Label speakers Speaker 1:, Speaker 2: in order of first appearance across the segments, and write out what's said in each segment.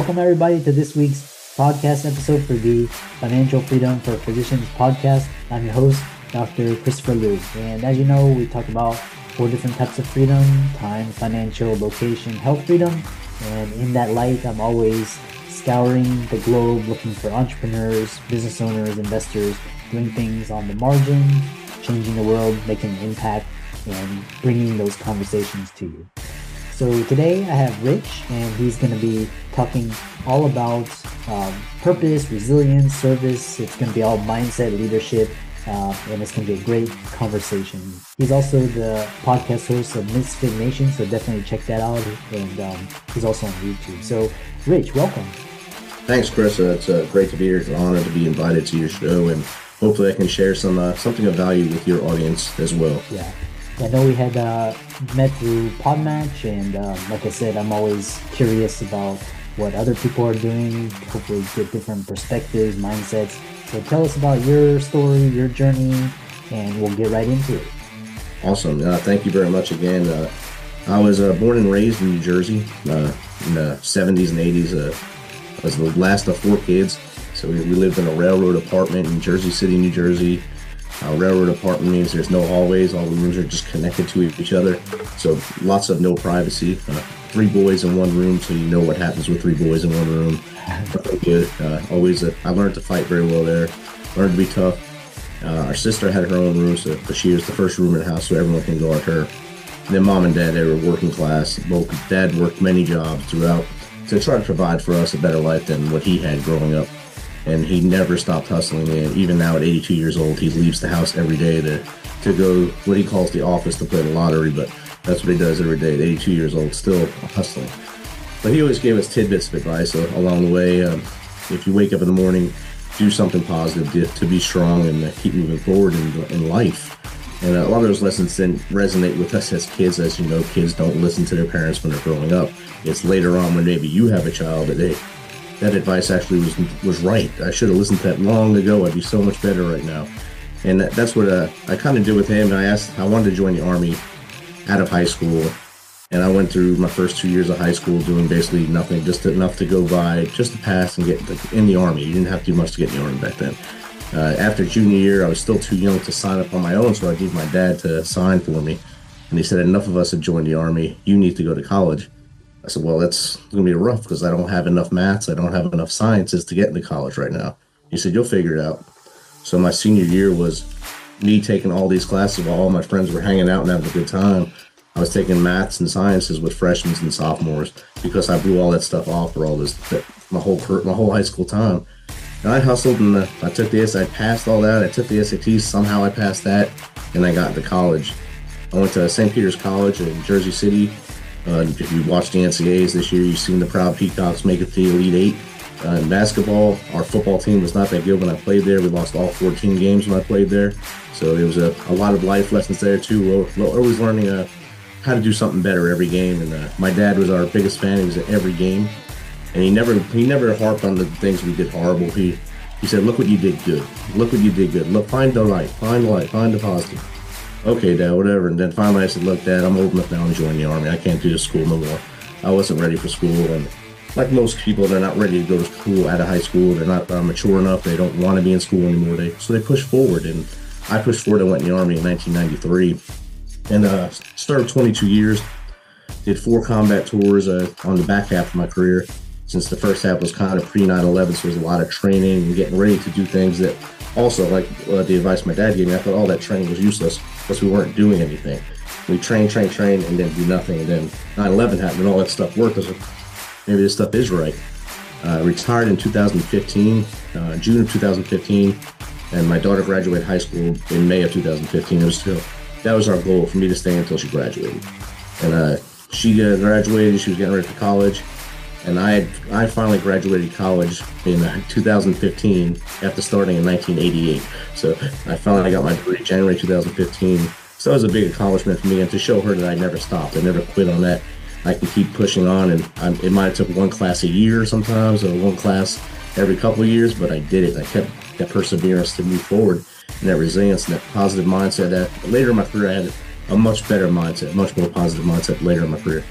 Speaker 1: Welcome, everybody, to this week's podcast episode for the Financial Freedom for Physicians podcast. I'm your host, Dr. Christopher Liu. And as you know, we talk about four different types of freedom time, financial, location, health freedom. And in that light, I'm always scouring the globe looking for entrepreneurs, business owners, investors doing things on the margin, changing the world, making an impact, and bringing those conversations to you. So today I have Rich, and he's going to be talking all about um, purpose, resilience, service. It's going to be all mindset, leadership, uh, and it's going to be a great conversation. He's also the podcast host of Misfit Nation, so definitely check that out. And um, he's also on YouTube. So, Rich, welcome.
Speaker 2: Thanks, Chris. Uh, it's uh, great to be here. It's an honor to be invited to your show, and hopefully, I can share some uh, something of value with your audience as well.
Speaker 1: Yeah. I know we had uh, met through Podmatch, and um, like I said, I'm always curious about what other people are doing, hopefully, get different perspectives, mindsets. So, tell us about your story, your journey, and we'll get right into it.
Speaker 2: Awesome. Uh, thank you very much again. Uh, I was uh, born and raised in New Jersey uh, in the 70s and 80s. Uh, I was the last of four kids. So we, we lived in a railroad apartment in Jersey City, New Jersey. A railroad apartment means there's no hallways. All the rooms are just connected to each other. So lots of no privacy. Uh, three boys in one room, so you know what happens with three boys in one room. good. Uh, always, uh, I learned to fight very well there. Learned to be tough. Uh, our sister had her own room, so she was the first room in the house, so everyone can guard her. And then mom and dad, they were working class. Both dad worked many jobs throughout to try to provide for us a better life than what he had growing up and he never stopped hustling. And even now, at 82 years old, he leaves the house every day to to go what he calls the office to play the lottery. But that's what he does every day. At 82 years old, still hustling. But he always gave us tidbits of advice along the way. Um, if you wake up in the morning, do something positive to, to be strong and uh, keep moving forward in, in life. And a lot of those lessons then resonate with us as kids. As you know, kids don't listen to their parents when they're growing up. It's later on when maybe you have a child that they that advice actually was was right. I should have listened to that long ago. I'd be so much better right now. And that, that's what uh, I kind of did with him. I asked, I wanted to join the army out of high school, and I went through my first two years of high school doing basically nothing, just enough to go by, just to pass and get like, in the army. You didn't have to do much to get in the army back then. Uh, after junior year, I was still too young to sign up on my own, so I gave my dad to sign for me. And he said, enough of us have joined the army. You need to go to college. Said, well, that's going to be rough because I don't have enough maths. I don't have enough sciences to get into college right now. He said, you'll figure it out. So my senior year was me taking all these classes while all my friends were hanging out and having a good time. I was taking maths and sciences with freshmen and sophomores because I blew all that stuff off for all this, my whole my whole high school time. And I hustled and uh, I took the I passed all that. I took the SATs. Somehow I passed that, and I got into college. I went to St. Peter's College in Jersey City, uh, if you watched the NCAAs this year, you've seen the Proud Peacocks make it to the Elite Eight. Uh, in basketball, our football team was not that good when I played there. We lost all 14 games when I played there. So it was a, a lot of life lessons there too. We're, always learning uh, how to do something better every game. And uh, my dad was our biggest fan. He was at every game, and he never he never harped on the things we did horrible. He he said, "Look what you did good. Look what you did good. Look, find the light. Find the light. Find the positive." Okay, Dad, whatever. And then finally I said, look, Dad, I'm old enough now to join the Army. I can't do this school no more. I wasn't ready for school. And like most people, they're not ready to go to school out of high school. They're not uh, mature enough. They don't want to be in school anymore. They So they push forward. And I pushed forward. I went in the Army in 1993 and uh, started 22 years. Did four combat tours uh, on the back half of my career since the first half was kind of pre 9 11. So there was a lot of training and getting ready to do things that also, like uh, the advice my dad gave me, I thought all that training was useless because we weren't doing anything. We train, train, train, and then do nothing. And then 9 11 happened and all that stuff worked. I was like, maybe this stuff is right. Uh, retired in 2015, uh, June of 2015, and my daughter graduated high school in May of 2015. It was still, that was our goal for me to stay until she graduated. And uh, she graduated, she was getting ready for college and I had, I finally graduated college in uh, 2015 after starting in 1988. So I finally got my degree January 2015. So that was a big accomplishment for me, and to show her that I never stopped, I never quit on that. I can keep pushing on, and I'm, it might have took one class a year sometimes, or one class every couple of years, but I did it. I kept that perseverance to move forward, and that resilience, and that positive mindset. That later in my career, I had a much better mindset, much more positive mindset later in my career.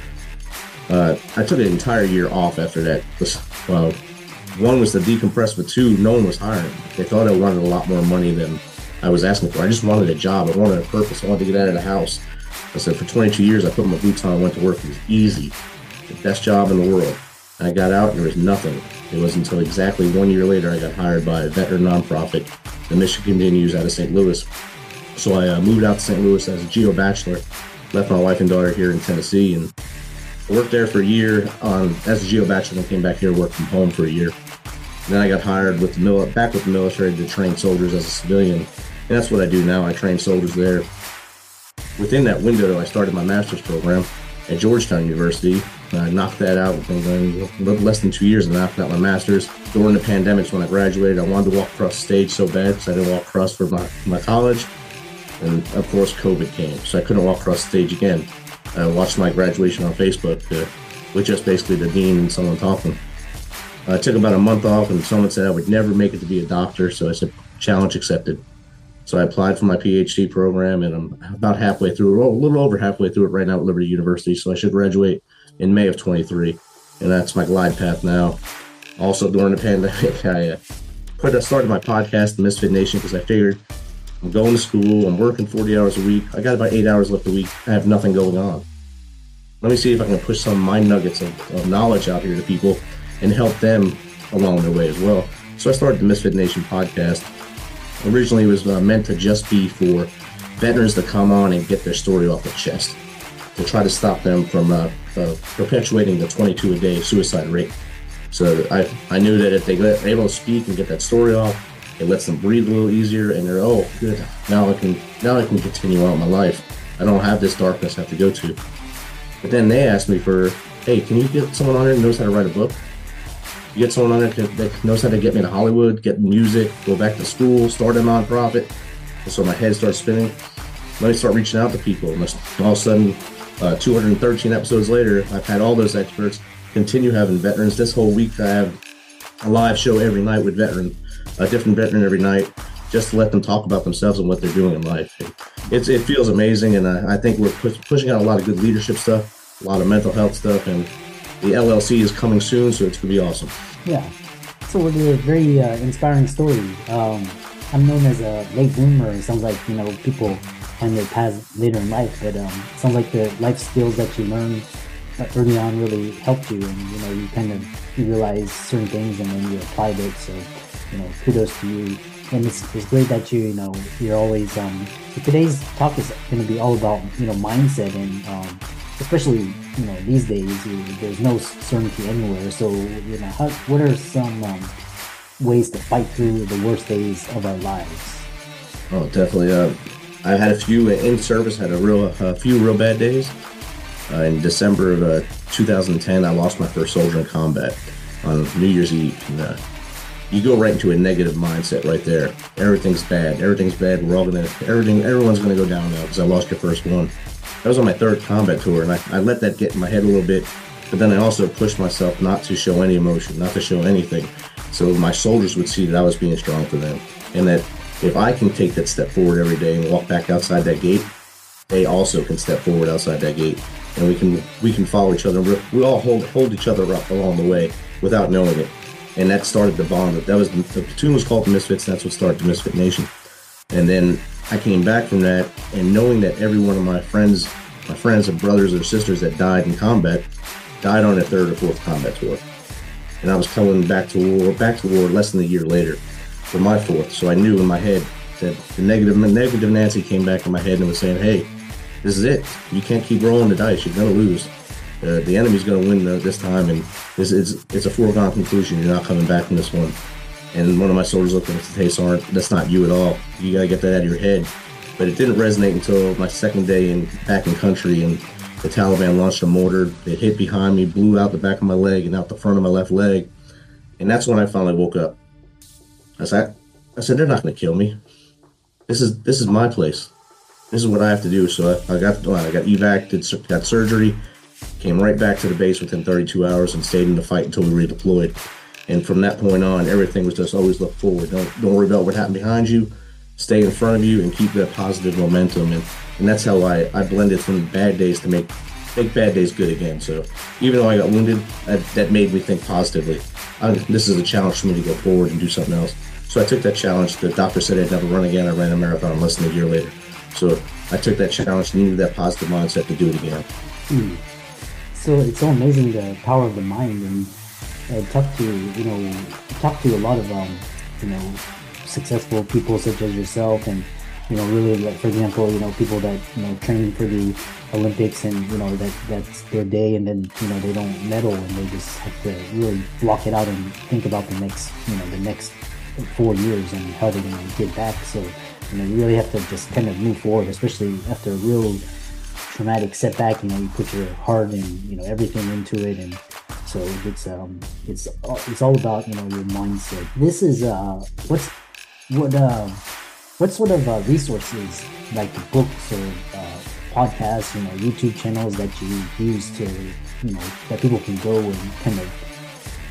Speaker 2: Uh, I took an entire year off after that. Well, one was to decompress, but two, no one was hiring. They thought I wanted a lot more money than I was asking for. I just wanted a job. I wanted a purpose. I wanted to get out of the house. I said, for 22 years, I put my boots on and went to work. It was easy, the best job in the world. And I got out and there was nothing. It was until exactly one year later I got hired by a veteran nonprofit, the Mission Continues out of St. Louis. So I uh, moved out to St. Louis as a geo bachelor, left my wife and daughter here in Tennessee, and worked there for a year on as a geo bachelor and came back here to work from home for a year. And then I got hired with the back with the military to train soldiers as a civilian. And that's what I do now. I train soldiers there. Within that window, I started my master's program at Georgetown University. I knocked that out within less than two years and knocked out my master's. During the pandemic, when I graduated, I wanted to walk across stage so bad because I didn't walk across for my, my college. And of course, COVID came, so I couldn't walk across stage again. I watched my graduation on Facebook uh, with just basically the dean and someone talking. I took about a month off, and someone said I would never make it to be a doctor. So I said, challenge accepted. So I applied for my PhD program, and I'm about halfway through, a little over halfway through it right now at Liberty University. So I should graduate in May of 23, and that's my glide path now. Also, during the pandemic, I uh, put I started my podcast, Misfit Nation, because I figured I'm going to school, I'm working 40 hours a week, I got about eight hours left a week, I have nothing going on. Let me see if I can push some of my nuggets of, of knowledge out here to people and help them along their way as well. So I started the Misfit Nation podcast. Originally, it was uh, meant to just be for veterans to come on and get their story off the chest, to try to stop them from uh, uh, perpetuating the 22 a day suicide rate. So I, I knew that if they were able to speak and get that story off, it lets them breathe a little easier, and they're oh good now I can now I can continue on my life. I don't have this darkness I have to go to. But then they asked me for, hey, can you get someone on here that knows how to write a book? You get someone on there that knows how to get me to Hollywood, get music, go back to school, start a nonprofit. And so my head starts spinning. Let me start reaching out to people. And all of a sudden, uh, 213 episodes later, I've had all those experts continue having veterans. This whole week, I have a live show every night with veteran, a different veteran every night, just to let them talk about themselves and what they're doing in life. It's, it feels amazing, and I, I think we're pushing out a lot of good leadership stuff, a lot of mental health stuff, and the LLC is coming soon, so it's gonna be awesome.
Speaker 1: Yeah. So it's a very uh, inspiring story. Um, I'm known as a late bloomer. It sounds like you know people find their paths later in life, but um, sounds like the life skills that you learned early on really helped you, and you know you kind of you realize certain things, and then you applied it. So you know, kudos to you. And it's, it's great that you you know you're always um. Today's talk is going to be all about you know mindset and um, especially you know these days you, there's no certainty anywhere so you know how, what are some um, ways to fight through the worst days of our lives
Speaker 2: oh definitely uh, i had a few in service had a real a few real bad days uh, in december of uh, 2010 i lost my first soldier in combat on new year's eve and, uh, you go right into a negative mindset right there everything's bad everything's bad we're all gonna everything everyone's gonna go down now because i lost your first one that was on my third combat tour, and I, I let that get in my head a little bit. But then I also pushed myself not to show any emotion, not to show anything. So my soldiers would see that I was being strong for them. And that if I can take that step forward every day and walk back outside that gate, they also can step forward outside that gate. And we can we can follow each other. We all hold hold each other up along the way without knowing it. And that started the bond. That was the, platoon was called the Misfits. That's what started the Misfit Nation. And then I came back from that and knowing that every one of my friends, my friends and brothers or sisters that died in combat, died on a third or fourth combat tour. And I was coming back to war, back to war less than a year later for my fourth. So I knew in my head that the negative, negative Nancy came back in my head and was saying, "Hey, this is it. You can't keep rolling the dice. You're gonna lose. Uh, the enemy's gonna win the, this time, and this is it's a foregone conclusion. You're not coming back from this one." And one of my soldiers looked at me and said, Hey, Sergeant, that's not you at all. You got to get that out of your head. But it didn't resonate until my second day in back in country and the Taliban launched a mortar. It hit behind me, blew out the back of my leg and out the front of my left leg. And that's when I finally woke up. I said, I said, they're not going to kill me. This is this is my place. This is what I have to do. So I, I got I got evac, did, got surgery, came right back to the base within 32 hours and stayed in the fight until we redeployed. And from that point on, everything was just always look forward. Don't don't worry about what happened behind you. Stay in front of you and keep that positive momentum. And, and that's how I, I blended from bad days to make make bad days good again. So even though I got wounded, that, that made me think positively. I, this is a challenge for me to go forward and do something else. So I took that challenge. The doctor said I'd never run again. I ran a marathon less than a year later. So I took that challenge, needed that positive mindset to do it again.
Speaker 1: Hmm. So it's so amazing the power of the mind, and I talked to you know talked to a lot of um, you know successful people such as yourself, and you know really like for example you know people that you know train for the Olympics and you know that that's their day, and then you know they don't medal, and they just have to really block it out and think about the next you know the next four years and how they're to get back. So you know you really have to just kind of move forward, especially after a real traumatic setback. You know you put your heart and you know everything into it, and so it's um it's it's all about you know your mindset. This is uh what's what uh what sort of uh, resources like books or uh, podcasts, you know, YouTube channels that you use to, you know, that people can go and kind of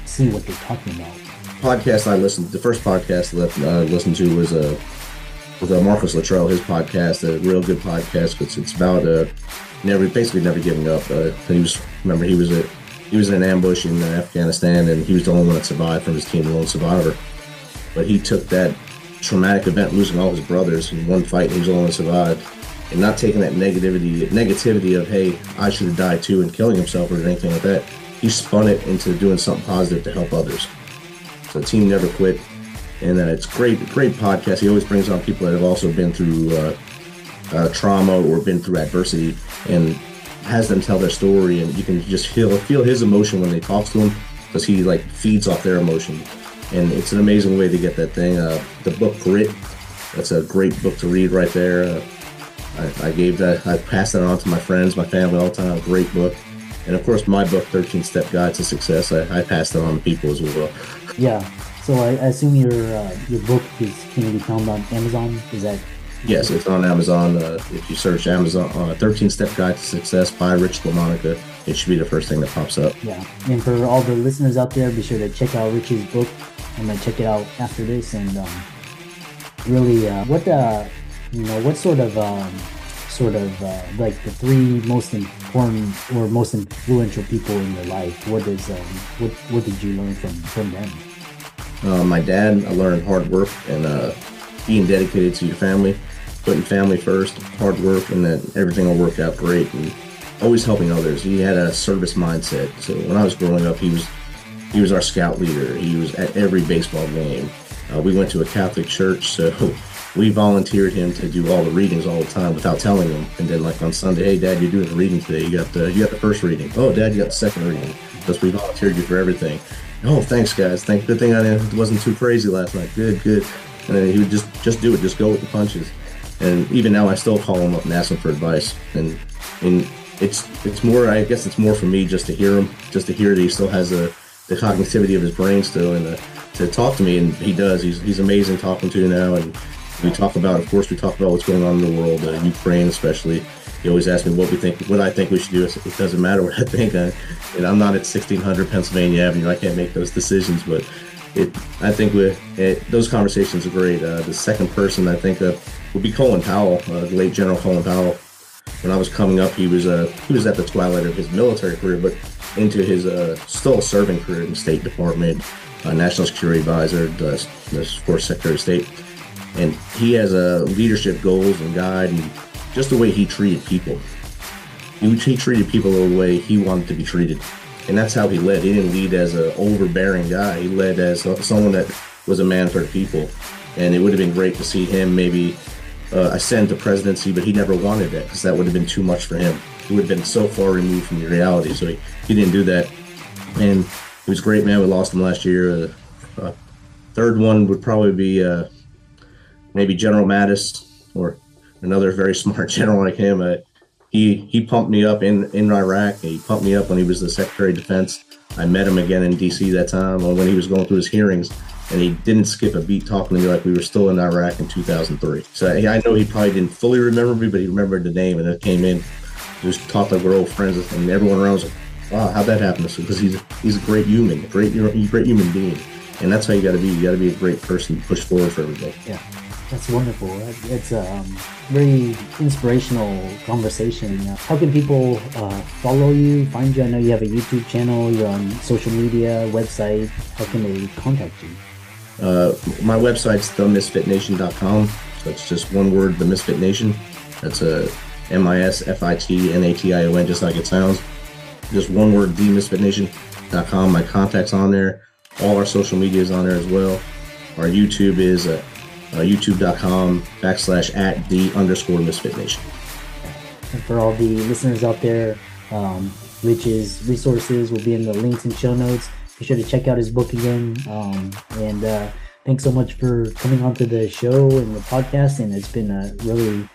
Speaker 1: see what they're talking about.
Speaker 2: Podcast I listened. The first podcast that I listened to was a uh, with uh, Marcus Luttrell, his podcast, a real good podcast. because it's about uh, never basically never giving up. Uh, he was remember he was a he was in an ambush in Afghanistan, and he was the only one that survived from his team, the lone survivor. But he took that traumatic event, losing all his brothers in one fight, and he was the only one that survived, and not taking that negativity negativity of hey, I should have died too, and killing himself or anything like that. He spun it into doing something positive to help others. So team never quit, and uh, it's great, great podcast. He always brings on people that have also been through uh, uh, trauma or been through adversity, and has them tell their story, and you can just feel feel his emotion when they talk to him because he like feeds off their emotion, and it's an amazing way to get that thing. Uh, the book Grit, that's a great book to read right there. Uh, I, I, gave that, I passed that on to my friends, my family all the time. Great book, and of course my book, 13 Step Guide to Success. I, I passed it on to people as well.
Speaker 1: Yeah. So I, I assume your uh, your book is can be found on Amazon. Is that
Speaker 2: Yes, it's on Amazon. Uh, if you search Amazon uh, 13 Step Guide to Success by Rich LaMonica, it should be the first thing that pops up.
Speaker 1: Yeah. And for all the listeners out there, be sure to check out Rich's book. I'm going to check it out after this. And um, really, uh, what, uh, you know, what sort of, um, sort of uh, like the three most important or most influential people in your life, what is, um, what, what did you learn from, from them?
Speaker 2: Uh, my dad, I learned hard work and uh, being dedicated to your family putting family first, hard work, and that everything will work out great. And always helping others. He had a service mindset. So when I was growing up, he was he was our scout leader. He was at every baseball game. Uh, we went to a Catholic church, so we volunteered him to do all the readings all the time without telling him. And then, like on Sunday, hey, Dad, you're doing a reading today. You got the you got the first reading. Oh, Dad, you got the second reading because we volunteered you for everything. Oh, thanks, guys. Thank good thing I didn't, wasn't too crazy last night. Good, good. And he would just just do it, just go with the punches. And even now, I still call him up and ask him for advice. And and it's it's more. I guess it's more for me just to hear him, just to hear that he still has a the cognitivity of his brain still, and to, to talk to me. And he does. He's he's amazing talking to now. And we talk about, of course, we talk about what's going on in the world, uh, Ukraine especially. He always asks me what we think, what I think we should do. It doesn't matter what I think. I, and I'm not at 1600 Pennsylvania Avenue. I can't make those decisions, but it, I think it, those conversations are great. Uh, the second person I think of would be Colin Powell, uh, the late General Colin Powell. When I was coming up, he was uh, he was at the twilight of his military career, but into his uh, still serving career in the State Department, uh, National Security Advisor, the, the Force Secretary of State, and he has a uh, leadership goals and guide, and just the way he treated people. He, he treated people the way he wanted to be treated, and that's how he led. He didn't lead as an overbearing guy. He led as someone that was a man for the people, and it would have been great to see him maybe uh, ascend to presidency, but he never wanted that because that would have been too much for him. He would have been so far removed from the reality, so he, he didn't do that. And he was a great, man. We lost him last year. Uh, uh, third one would probably be uh, maybe General Mattis or another very smart general like him. Uh, he he pumped me up in in Iraq. He pumped me up when he was the Secretary of Defense. I met him again in D.C. that time when he was going through his hearings and he didn't skip a beat talking to me like we were still in Iraq in 2003. So I know he probably didn't fully remember me, but he remembered the name, and it came in. Just talked like we're old friends, and everyone around was like, "Wow, how'd that happen?" Because he's he's a great human, a great great human being, and that's how you got to be. You got to be a great person, push forward for everybody.
Speaker 1: Yeah. That's wonderful. It's a um, very inspirational conversation. How can people uh, follow you, find you? I know you have a YouTube channel, you're on social media, website. How can they contact you?
Speaker 2: Uh, my website's themisfitnation.com. So it's just one word, The Misfit Nation. That's a M I S F I T N A T I O N, just like it sounds. Just one word, themisfitnation.com. My contact's on there. All our social media is on there as well. Our YouTube is uh, uh, youtube.com backslash at the underscore misfit nation.
Speaker 1: And for all the listeners out there, um, Rich's resources will be in the links and show notes. Be sure to check out his book again. Um, and uh, thanks so much for coming onto the show and the podcast. And it's been a really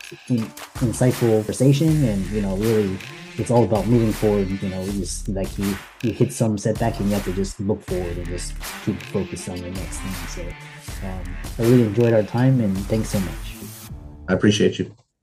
Speaker 1: insightful conversation. And, you know, really, it's all about moving forward. You know, just like you, you hit some setback and you have to just look forward and just keep focused on the next thing. So, um, I really enjoyed our time and thanks so much.
Speaker 2: I appreciate you.